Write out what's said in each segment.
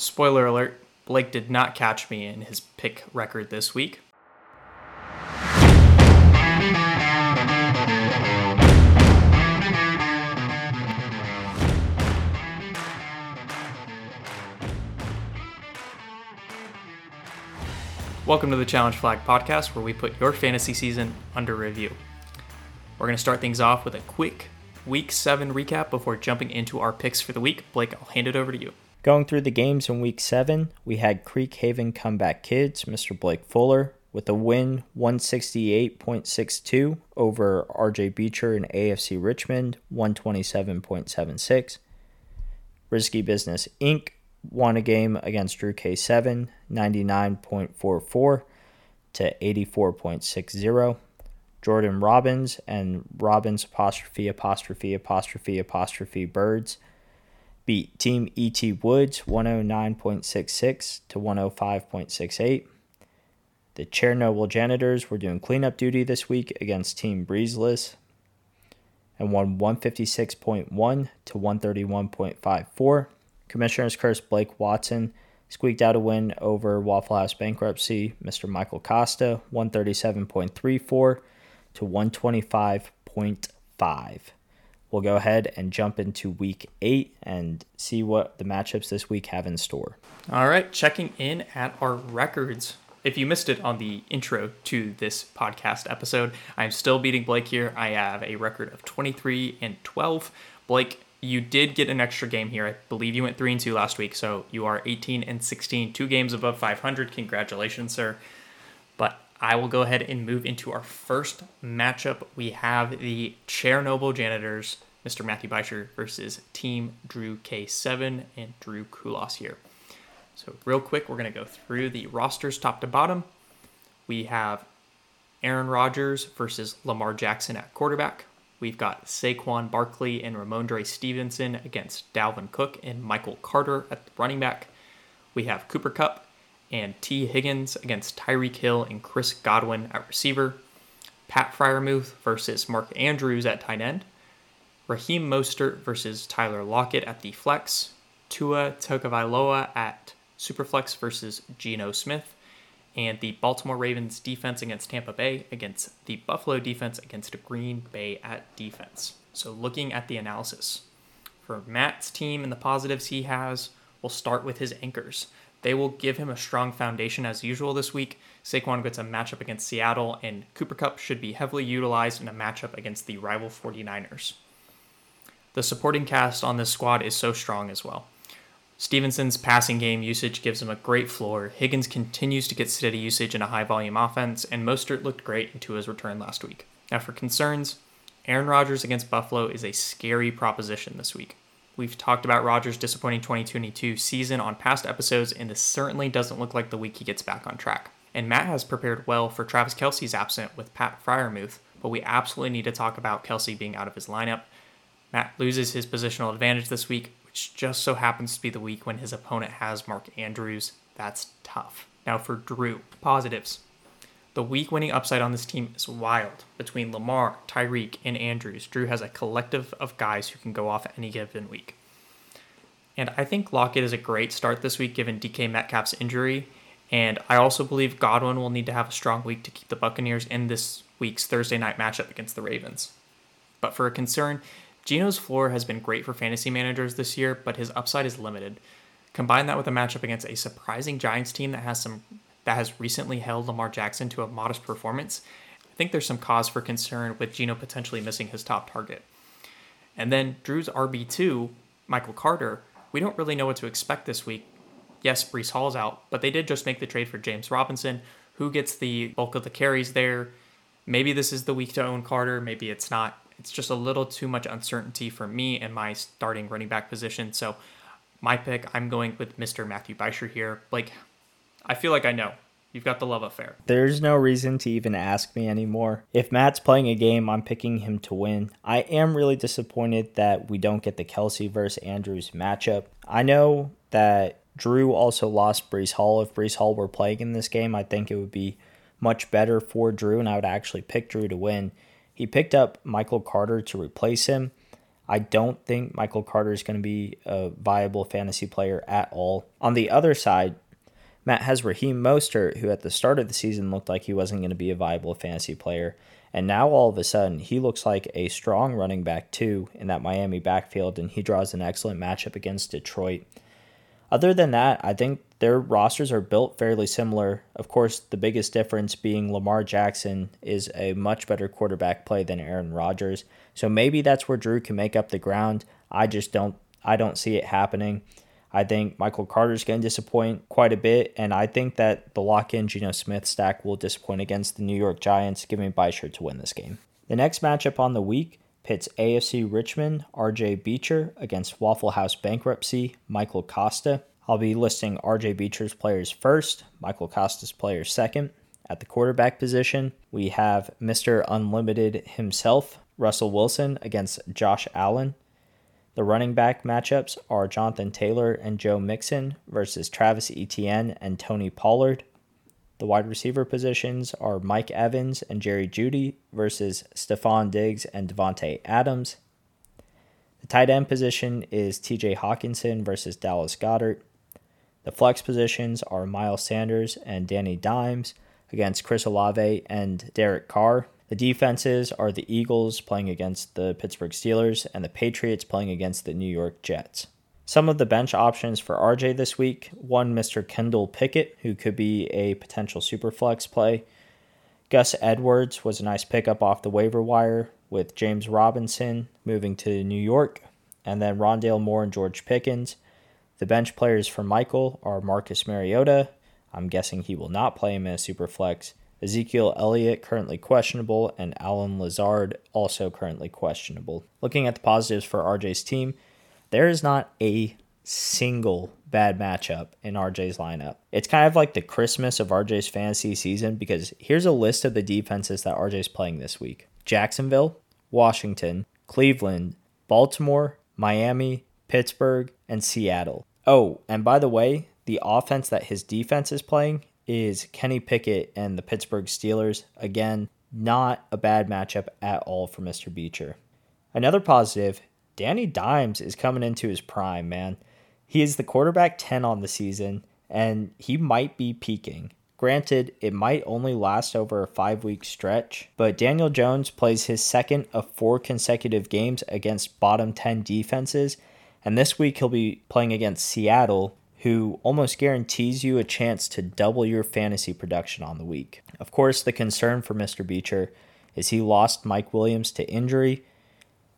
Spoiler alert Blake did not catch me in his pick record this week. Welcome to the Challenge Flag podcast, where we put your fantasy season under review. We're going to start things off with a quick week seven recap before jumping into our picks for the week. Blake, I'll hand it over to you. Going through the games in week seven, we had Creek Haven Comeback Kids, Mr. Blake Fuller, with a win 168.62 over RJ Beecher and AFC Richmond 127.76. Risky Business Inc. won a game against Drew K7 99.44 to 84.60. Jordan Robbins and Robbins apostrophe apostrophe apostrophe apostrophe birds beat Team ET Woods 109.66 to 105.68. The Chernobyl Janitors were doing cleanup duty this week against Team Breezeless and won 156.1 to 131.54. Commissioner's Curse Blake Watson squeaked out a win over Waffle House Bankruptcy, Mr. Michael Costa, 137.34 to 125.5 we'll go ahead and jump into week eight and see what the matchups this week have in store. All right, checking in at our records. If you missed it on the intro to this podcast episode, I'm still beating Blake here. I have a record of 23 and 12. Blake, you did get an extra game here. I believe you went 3 and 2 last week, so you are 18 and 16, two games above 500. Congratulations, sir. I will go ahead and move into our first matchup. We have the Chernobyl Janitors, Mr. Matthew Beischer, versus Team Drew K7 and Drew Kulas here. So, real quick, we're going to go through the rosters top to bottom. We have Aaron Rodgers versus Lamar Jackson at quarterback. We've got Saquon Barkley and Rhamondre Stevenson against Dalvin Cook and Michael Carter at running back. We have Cooper Kupp and Tee Higgins against Tyreek Hill and Chris Godwin at receiver. Pat Freiermuth versus Mark Andrews at tight end. Raheem Mostert versus Tyler Lockett at the flex. Tua Tagovailoa at superflex versus Geno Smith. And the Baltimore Ravens defense against Tampa Bay against the Buffalo defense against Green Bay at defense. So looking at the analysis. For Matt's team and the positives he has, we'll start with his anchors. They will give him a strong foundation as usual this week. Saquon gets a matchup against Seattle, and Cooper Kupp should be heavily utilized in a matchup against the rival 49ers. The supporting cast on this squad is so strong as well. Stevenson's passing game usage gives him a great floor. Higgins continues to get steady usage in a high volume offense, and Mostert looked great into his return last week. Now, for concerns, Aaron Rodgers against Buffalo is a scary proposition this week. We've talked about Rodgers' disappointing 2022 season on past episodes, and this certainly doesn't look like the week he gets back on track. And Matt has prepared well for Travis Kelce's absent with Pat Freiermuth, but we absolutely need to talk about Kelsey being out of his lineup. Matt loses his positional advantage this week, which just so happens to be the week when his opponent has Mark Andrews. That's tough. Now for Drew, positives. The week winning upside on this team is wild. Between Lamar, Tyreek, and Andrews, Drew has a collective of guys who can go off any given week. And I think Lockett is a great start this week given DK Metcalf's injury. And I also believe Godwin will need to have a strong week to keep the Buccaneers in this week's Thursday night matchup against the Ravens. But for a concern, Geno's floor has been great for fantasy managers this year, but his upside is limited. Combine that with a matchup against a surprising Giants team that has some that has recently held Lamar Jackson to a modest performance, I think there's some cause for concern with Geno potentially missing his top target. And then Drew's RB2, Michael Carter, we don't really know what to expect this week. Yes, Breece Hall's out, but they did just make the trade for James Robinson, who gets the bulk of the carries there. Maybe this is the week to own Carter, maybe it's not. It's just a little too much uncertainty for me and my starting running back position. So, my pick, I'm going with Mr. Matthew Beischer here. Like, I feel like I know. You've got the love affair. There's no reason to even ask me anymore. If Matt's playing a game, I'm picking him to win. I am really disappointed that we don't get the Kelce versus Andrews matchup. I know that Drew also lost Breece Hall. If Breece Hall were playing in this game, I think it would be much better for Drew, and I would actually pick Drew to win. He picked up Michael Carter to replace him. I don't think Michael Carter is going to be a viable fantasy player at all. On the other side, Matt has Raheem Mostert, who at the start of the season looked like he wasn't going to be a viable fantasy player. And now all of a sudden, he looks like a strong running back too in that Miami backfield, and he draws an excellent matchup against Detroit. Other than that, I think their rosters are built fairly similar. Of course, the biggest difference being Lamar Jackson is a much better quarterback play than Aaron Rodgers. So maybe that's where Drew can make up the ground. I just don't I don't see it happening. I think Michael Carter's going to disappoint quite a bit, and I think that the Lockett Geno Smith stack will disappoint against the New York Giants, giving Beischer to win this game. The next matchup on the week pits AFC Richmond RJ Beecher against Waffle House Bankruptcy Michael Costa. I'll be listing RJ Beecher's players first, Michael Costa's players second. At the quarterback position, we have Mr. Unlimited himself, Russell Wilson, against Josh Allen. The running back matchups are Jonathan Taylor and Joe Mixon versus Travis Etienne and Tony Pollard. The wide receiver positions are Mike Evans and Jerry Jeudy versus Stefon Diggs and Davante Adams. The tight end position is TJ Hockenson versus Dallas Goedert. The flex positions are Miles Sanders and Danny Dimes against Chris Olave and Derek Carr. The defenses are the Eagles playing against the Pittsburgh Steelers and the Patriots playing against the New York Jets. Some of the bench options for RJ this week one, Mr. Kendall Pickett, who could be a potential super flex play. Gus Edwards was a nice pickup off the waiver wire with James Robinson moving to New York, and then Rondale Moore and George Pickens. The bench players for Michael are Marcus Mariota. I'm guessing he will not play him in a super flex. Ezekiel Elliott currently questionable, and Allen Lazard also currently questionable. Looking at the positives for RJ's team, there is not a single bad matchup in RJ's lineup. It's kind of like the Christmas of RJ's fantasy season because here's a list of the defenses that RJ's playing this week Jacksonville, Washington, Cleveland, Baltimore, Miami, Pittsburgh, and Seattle. Oh, and by the way, the offense that his defense is playing is Kenny Pickett and the Pittsburgh Steelers. Again, not a bad matchup at all for Mr. Beecher. Another positive, Danny Dimes is coming into his prime, man. He is the quarterback 10 on the season, and he might be peaking. Granted, it might only last over a five week stretch, but Daniel Jones plays his second of four consecutive games against bottom 10 defenses, and this week he'll be playing against Seattle, who almost guarantees you a chance to double your fantasy production on the week. Of course, the concern for Mr. Beecher is he lost Mike Williams to injury.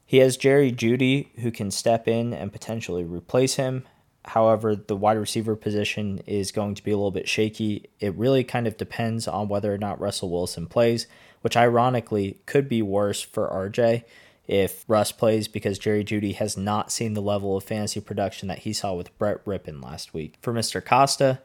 He has Jerry Jeudy, who can step in and potentially replace him. However, the wide receiver position is going to be a little bit shaky. It really kind of depends on whether or not Russell Wilson plays, which ironically could be worse for RJ if Russ plays because Jerry Jeudy has not seen the level of fantasy production that he saw with Brett Rypien last week. For Mr. Costa,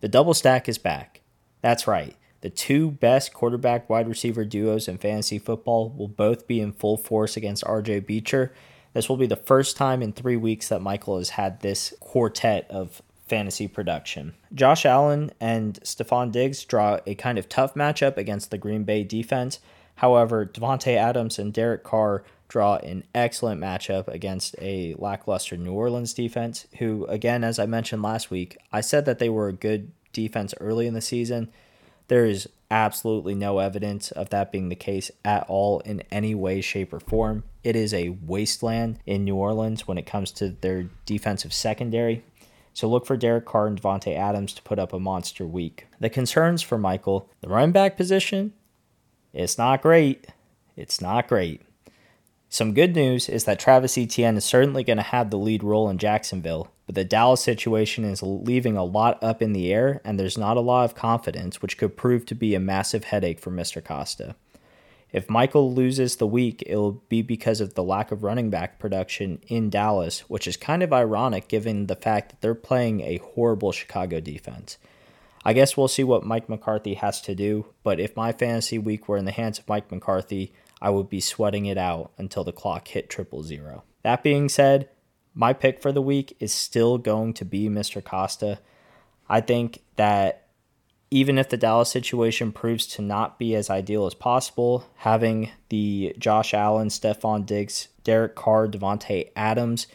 the double stack is back. That's right. The two best quarterback wide receiver duos in fantasy football will both be in full force against RJ Beecher. This will be the first time in three weeks that Michael has had this quartet of fantasy production. Josh Allen and Stefon Diggs draw a kind of tough matchup against the Green Bay defense. However, Davante Adams and Derek Carr draw an excellent matchup against a lackluster New Orleans defense, who, again, as I mentioned last week, I said that they were a good defense early in the season. There is absolutely no evidence of that being the case at all in any way, shape, or form. It is a wasteland in New Orleans when it comes to their defensive secondary. So look for Derek Carr and Davante Adams to put up a monster week. The concerns for Michael, the running back position, it's not great. It's not great. Some good news is that Travis Etienne is certainly going to have the lead role in Jacksonville, but the Dallas situation is leaving a lot up in the air, and there's not a lot of confidence, which could prove to be a massive headache for Mr. Costa. If Michael loses the week, it'll be because of the lack of running back production in Dallas, which is kind of ironic given the fact that they're playing a horrible Chicago defense. I guess we'll see what Mike McCarthy has to do, but if my fantasy week were in the hands of Mike McCarthy, I would be sweating it out until the clock hit triple zero. That being said, my pick for the week is still going to be Mr. Costa. I think that even if the Dallas situation proves to not be as ideal as possible, having the Josh Allen, Stefon Diggs, Derek Carr, Davante Adams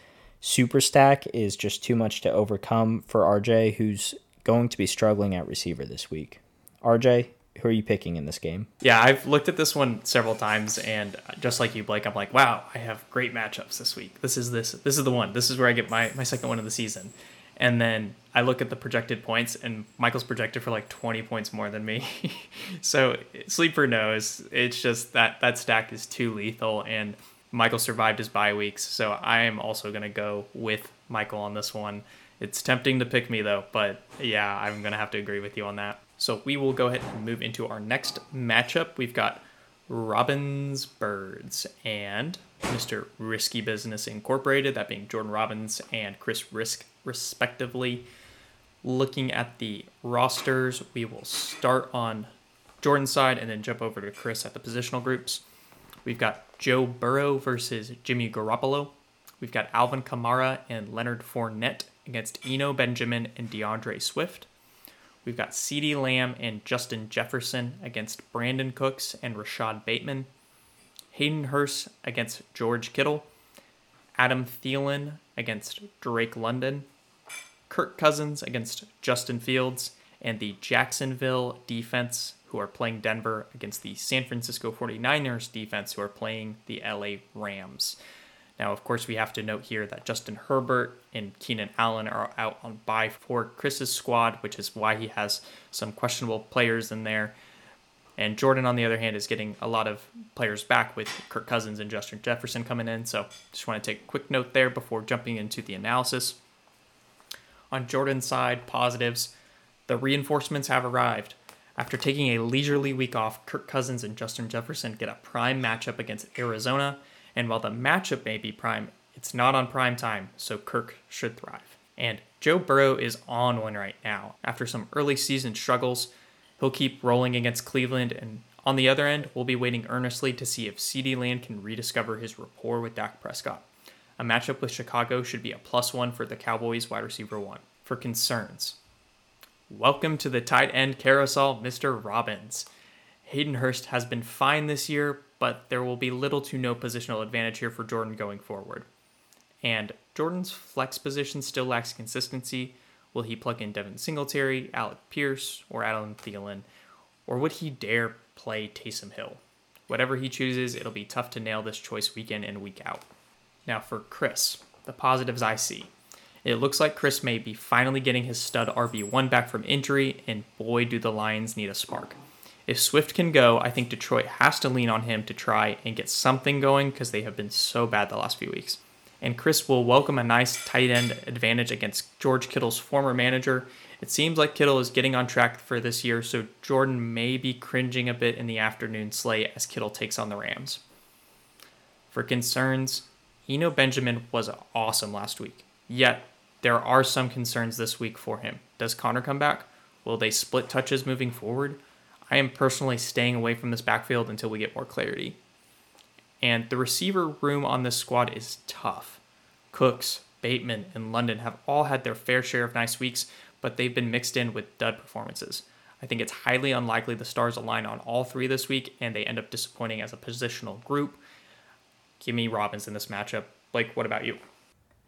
super stack is just too much to overcome for RJ, who's going to be struggling at receiver this week. RJ, who are you picking in this game? Yeah, I've looked at this one several times, and just like you, Blake, I'm like, wow, I have great matchups this week. This is this. This is the one. This is where I get my my second one of the season. And then I look at the projected points, and Michael's projected for like 20 points more than me. so sleeper knows it's just that that stack is too lethal, and Michael survived his bye weeks. So I am also gonna go with Michael on this one. It's tempting to pick me though, but yeah, I'm gonna have to agree with you on that. So we will go ahead and move into our next matchup. We've got Robbins Birds and Mr. Risky Business Incorporated, that being Jordan Robbins and Chris Risk, respectively. Looking at the rosters, we will start on Jordan's side and then jump over to Chris at the positional groups. We've got Joe Burrow versus Jimmy Garoppolo. We've got Alvin Kamara and Leonard Fournette against Eno Benjamin and D'Andre Swift. We've got CeeDee Lamb and Justin Jefferson against Brandin Cooks and Rashod Bateman. Hayden Hurst against George Kittle. Adam Thielen against Drake London. Kirk Cousins against Justin Fields. And the Jacksonville defense, who are playing Denver, against the San Francisco 49ers defense, who are playing the LA Rams. Now, of course, we have to note here that Justin Herbert and Keenan Allen are out on bye for Chris's squad, which is why he has some questionable players in there. And Jordan, on the other hand, is getting a lot of players back with Kirk Cousins and Justin Jefferson coming in. So just want to take a quick note there before jumping into the analysis. On Jordan's side, positives the reinforcements have arrived. After taking a leisurely week off, Kirk Cousins and Justin Jefferson get a prime matchup against Arizona and while the matchup may be prime, it's not on prime time, so Kirk should thrive. And Joe Burrow is on one right now. After some early season struggles, he'll keep rolling against Cleveland, and on the other end, we'll be waiting earnestly to see if CeeDee Lamb can rediscover his rapport with Dak Prescott. A matchup with Chicago should be a plus one for the Cowboys wide receiver one. For concerns, welcome to the tight end carousel, Mr. Robbins. Hayden Hurst has been fine this year, but there will be little to no positional advantage here for Jordan going forward. And Jordan's flex position still lacks consistency. Will he plug in Devin Singletary, Alec Pierce, or Adam Thielen? Or would he dare play Taysom Hill? Whatever he chooses, it'll be tough to nail this choice week in and week out. Now for Chris, the positives I see. It looks like Chris may be finally getting his stud RB1 back from injury, and boy, do the Lions need a spark. If Swift can go, I think Detroit has to lean on him to try and get something going because they have been so bad the last few weeks. And Chris will welcome a nice tight end advantage against George Kittle's former manager. It seems like Kittle is getting on track for this year, so Jordan may be cringing a bit in the afternoon slate as Kittle takes on the Rams. For concerns, Eno Benjamin was awesome last week, yet there are some concerns this week for him. Does Connor come back? Will they split touches moving forward? I am personally staying away from this backfield until we get more clarity. And the receiver room on this squad is tough. Cooks, Bateman, and London have all had their fair share of nice weeks, but they've been mixed in with dud performances. I think it's highly unlikely the stars align on all three this week and they end up disappointing as a positional group. Give me Robbins in this matchup. Blake, what about you?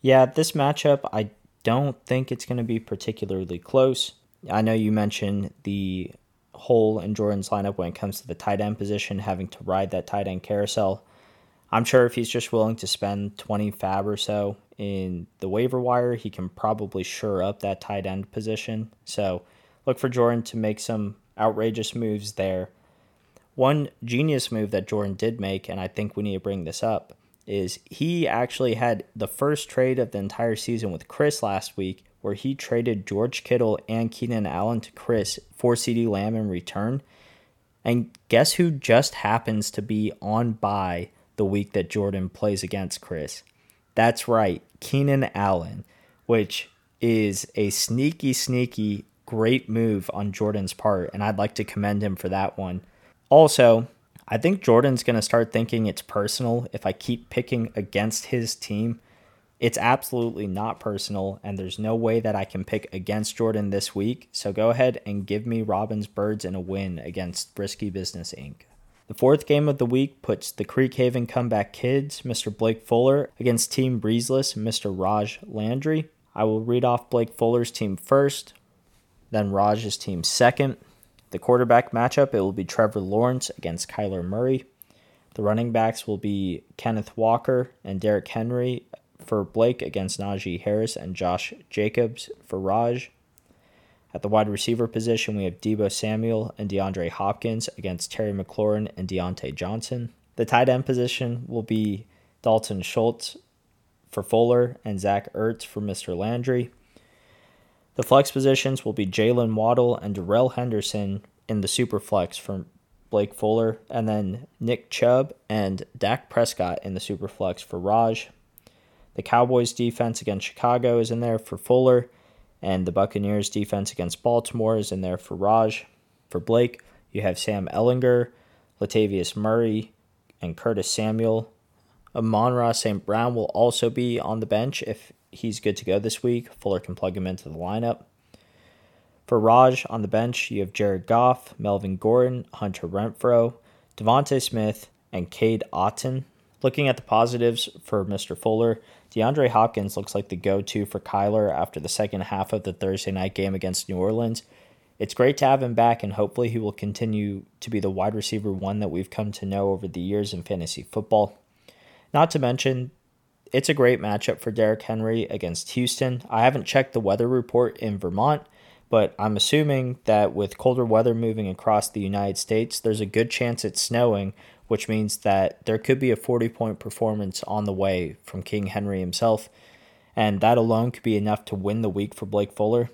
Yeah, this matchup, I don't think it's going to be particularly close. I know you mentioned the hole in Jordan's lineup when it comes to the tight end position, having to ride that tight end carousel. I'm sure if he's just willing to spend 20 FAAB or so in the waiver wire, he can probably shore up that tight end position. So look for Jordan to make some outrageous moves there. One genius move that Jordan did make, and I think we need to bring this up, is he actually had the first trade of the entire season with Chris last week where he traded George Kittle and Keenan Allen to Chris for CeeDee Lamb in return. And guess who just happens to be on by the week that Jordan plays against Chris? That's right, Keenan Allen, which is a sneaky, sneaky great move on Jordan's part, and I'd like to commend him for that one. Also, I think Jordan's going to start thinking it's personal if I keep picking against his team It's absolutely not personal, and there's no way that I can pick against Jordan this week. So go ahead and give me Robbins Birds in a win against Risky Business Inc. The fourth game of the week puts the Creek Haven Comeback Kids, Mr. Blake Fuller, against Team Breezeless, Mr. Raj Landry. I will read off Blake Fuller's team first, then Raj's team second. The quarterback matchup, it will be Trevor Lawrence against Kyler Murray. The running backs will be Kenneth Walker and Derrick Henry for Blake against Najee Harris and Josh Jacobs for Raj. At the wide receiver position, we have Deebo Samuel and DeAndre Hopkins against Terry McLaurin and Diontae Johnson. The tight end position will be Dalton Schultz for Fuller and Zach Ertz for Mr. Landry. The flex positions will be Jaylen Waddle and Darrell Henderson in the super flex for Blake Fuller, and then Nick Chubb and Dak Prescott in the super flex for Raj. The Cowboys defense against Chicago is in there for Fuller, and the Buccaneers defense against Baltimore is in there for Raj. For Blake, you have Sam Ehlinger, Latavius Murray, and Curtis Samuel. Amon-Ra St. Brown will also be on the bench if he's good to go this week. Fuller can plug him into the lineup. For Raj on the bench, you have Jared Goff, Melvin Gordon, Hunter Renfrow, DeVonta Smith, and Cade Otton. Looking at the positives for Mr. Fuller, DeAndre Hopkins looks like the go to for Kyler after the second half of the Thursday night game against New Orleans. It's great to have him back, and hopefully, he will continue to be the wide receiver one that we've come to know over the years in fantasy football. Not to mention, it's a great matchup for Derrick Henry against Houston. I haven't checked the weather report in Vermont, but I'm assuming that with colder weather moving across the United States, there's a good chance it's snowing, which means that there could be a 40 point performance on the way from King Henry himself, and that alone could be enough to win the week for Blake Fuller.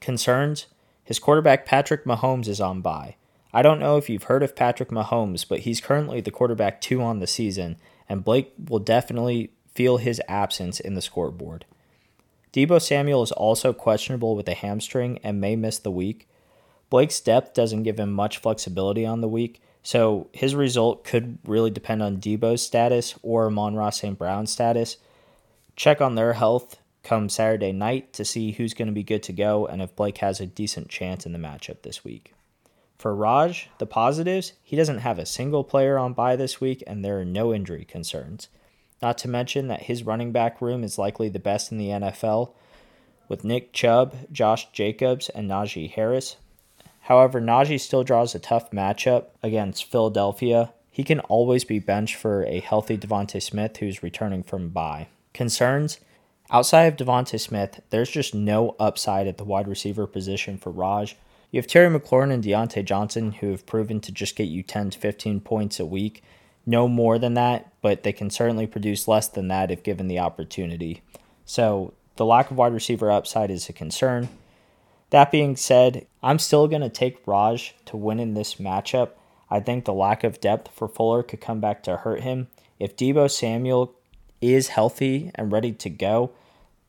Concerns? His quarterback Patrick Mahomes is on bye. I don't know if you've heard of Patrick Mahomes, but he's currently the quarterback two on the season, and Blake will definitely feel his absence in the scoreboard. Deebo Samuel is also questionable with a hamstring and may miss the week. Blake's depth doesn't give him much flexibility on the week, so his result could really depend on Deebo's status or Amon-Ra St. Brown's status. Check on their health come Saturday night to see who's going to be good to go and if Blake has a decent chance in the matchup this week. For Raj, the positives, he doesn't have a single player on bye this week and there are no injury concerns. Not to mention that his running back room is likely the best in the NFL, with Nick Chubb, Josh Jacobs, and Najee Harris. However, Najee still draws a tough matchup against Philadelphia. He can always be benched for a healthy DeVonta Smith who's returning from bye. Concerns? Outside of DeVonta Smith, there's just no upside at the wide receiver position for Raj. You have Terry McLaurin and Diontae Johnson who have proven to just get you 10 to 15 points a week. No more than that, but they can certainly produce less than that if given the opportunity. So the lack of wide receiver upside is a concern. That being said, I'm still going to take Raj to win in this matchup. I think the lack of depth for Fuller could come back to hurt him. If Deebo Samuel is healthy and ready to go,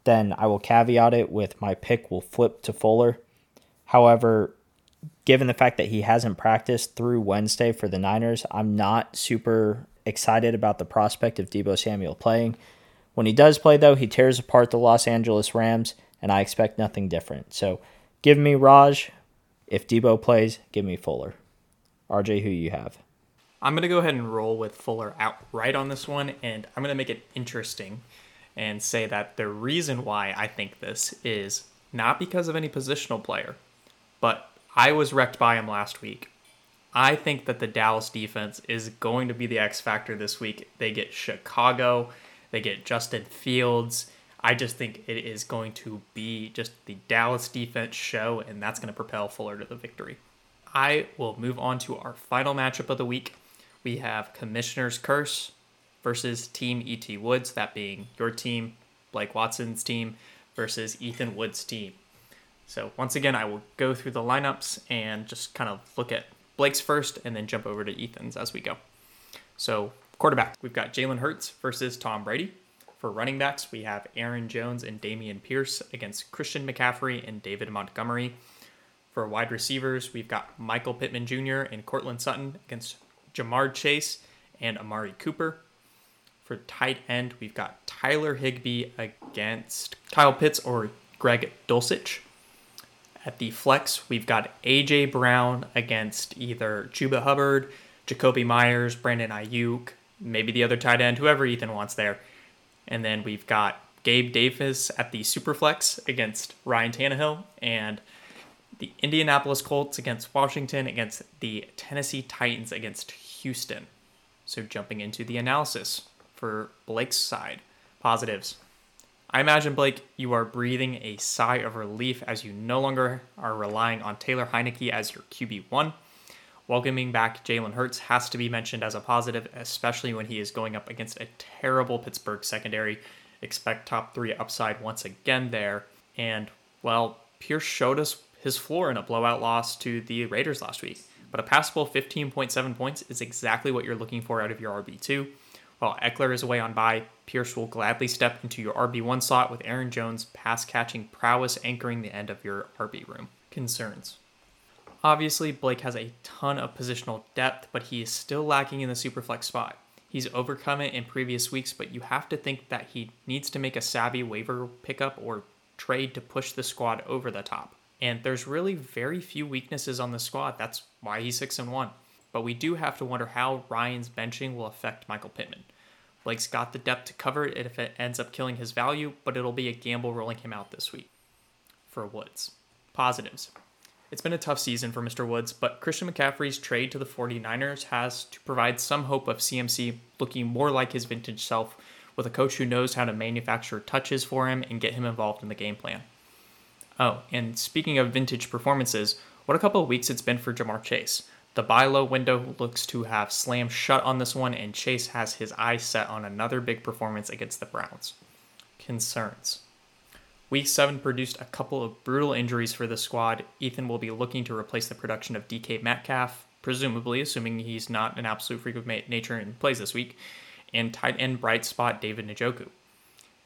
then I will caveat it with my pick will flip to Fuller. However, given the fact that he hasn't practiced through Wednesday for the Niners, I'm not super excited about the prospect of Deebo Samuel playing. When he does play, though, he tears apart the Los Angeles Rams, and I expect nothing different. So Give me Raj. If Deebo plays, give me Fuller. RJ, who you have? I'm going to go ahead and roll with Fuller outright on this one, and I'm going to make it interesting and say that the reason why I think this is not because of any positional player, but I was wrecked by him last week. I think that the Dallas defense is going to be the X factor this week. They get Chicago, they get Justin Fields, I just think it is going to be just the Dallas defense show, and that's going to propel Fuller to the victory. I will move on to our final matchup of the week. We have Commissioner's Curse versus Team ET Woods, that being your team, Blake Watson's team, versus Ethan Wood's team. So, once again, I will go through the lineups and just kind of look at Blake's first and then jump over to Ethan's as we go. So, quarterback, we've got Jalen Hurts versus Tom Brady. For running backs, we have Aaron Jones and Dameon Pierce against Christian McCaffrey and David Montgomery. For wide receivers, we've got Michael Pittman Jr. and Courtland Sutton against Ja'Marr Chase and Amari Cooper. For tight end, we've got Tyler Higbee against Kyle Pitts or Greg Dulcich. At the flex, we've got AJ Brown against either Chuba Hubbard, Jakobi Meyers, Brandon Aiyuk, maybe the other tight end, whoever Ethan wants there. And then we've got Gabe Davis at the Superflex against Ryan Tannehill, and the Indianapolis Colts against Washington, against the Tennessee Titans against Houston. So jumping into the analysis for Blake's side, positives. I imagine, Blake, you are breathing a sigh of relief as you no longer are relying on Taylor Heinicke as your QB1. Welcoming back Jalen Hurts has to be mentioned as a positive, especially when he is going up against a terrible Pittsburgh secondary. Expect top three upside once again there. And, well, Pierce showed us his floor in a blowout loss to the Raiders last week. But a passable 15.7 points is exactly what you're looking for out of your RB2. While Ekeler is away on bye, Pierce will gladly step into your RB1 slot with Aaron Jones' pass catching prowess anchoring the end of your RB room. Concerns. Obviously, Blake has a ton of positional depth, but he is still lacking in the superflex spot. He's overcome it in previous weeks, but you have to think that he needs to make a savvy waiver pickup or trade to push the squad over the top. And there's really very few weaknesses on the squad. That's why he's 6 and 1. But we do have to wonder how Ryan's benching will affect Michael Pittman. Blake's got the depth to cover it if it ends up killing his value, but it'll be a gamble rolling him out this week. For Woods. Positives. It's been a tough season for Mr. Woods, but Christian McCaffrey's trade to the 49ers has to provide some hope of CMC looking more like his vintage self with a coach who knows how to manufacture touches for him and get him involved in the game plan. Oh, and speaking of vintage performances, what a couple of weeks it's been for Ja'Marr Chase. The buy low window looks to have slammed shut on this one, and Chase has his eyes set on another big performance against the Browns. Concerns. Week 7 produced a couple of brutal injuries for the squad. Ethan will be looking to replace the production of DK Metcalf, presumably, assuming he's not an absolute freak of nature and plays this week, and tight end bright spot David Njoku.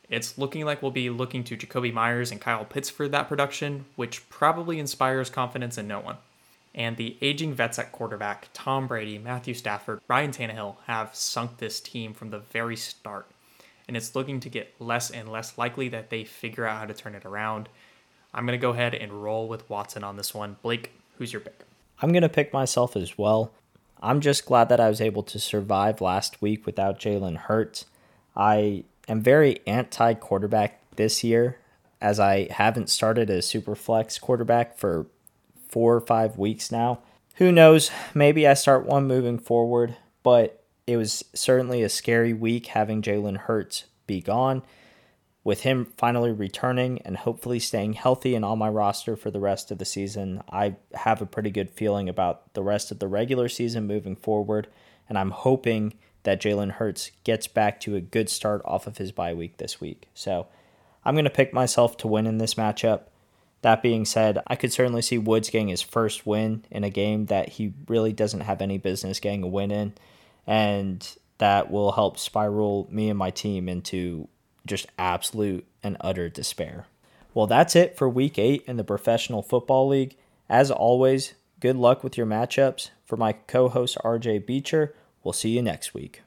It's looking like we'll be looking to Jakobi Meyers and Kyle Pitts for that production, which probably inspires confidence in no one. And the aging vets at quarterback, Tom Brady, Matthew Stafford, Ryan Tannehill, have sunk this team from the very start. And it's looking to get less and less likely that they figure out how to turn it around. I'm going to go ahead and roll with Watson on this one. Blake, who's your pick? I'm going to pick myself as well. I'm just glad that I was able to survive last week without Jalen Hurts. I am very anti quarterback this year as I haven't started a super flex quarterback for four or five weeks now. Who knows? Maybe I start one moving forward, but it was certainly a scary week having Jalen Hurts be gone. With him finally returning and hopefully staying healthy and on my roster for the rest of the season, I have a pretty good feeling about the rest of the regular season moving forward. And I'm hoping that Jalen Hurts gets back to a good start off of his bye week this week. So I'm going to pick myself to win in this matchup. That being said, I could certainly see Woods getting his first win in a game that he really doesn't have any business getting a win in. And that will help spiral me and my team into just absolute and utter despair. Well, that's it for week eight in the Brofessional Football League. As always, good luck with your matchups. For my co host, RJ Beecher, We'll see you next week.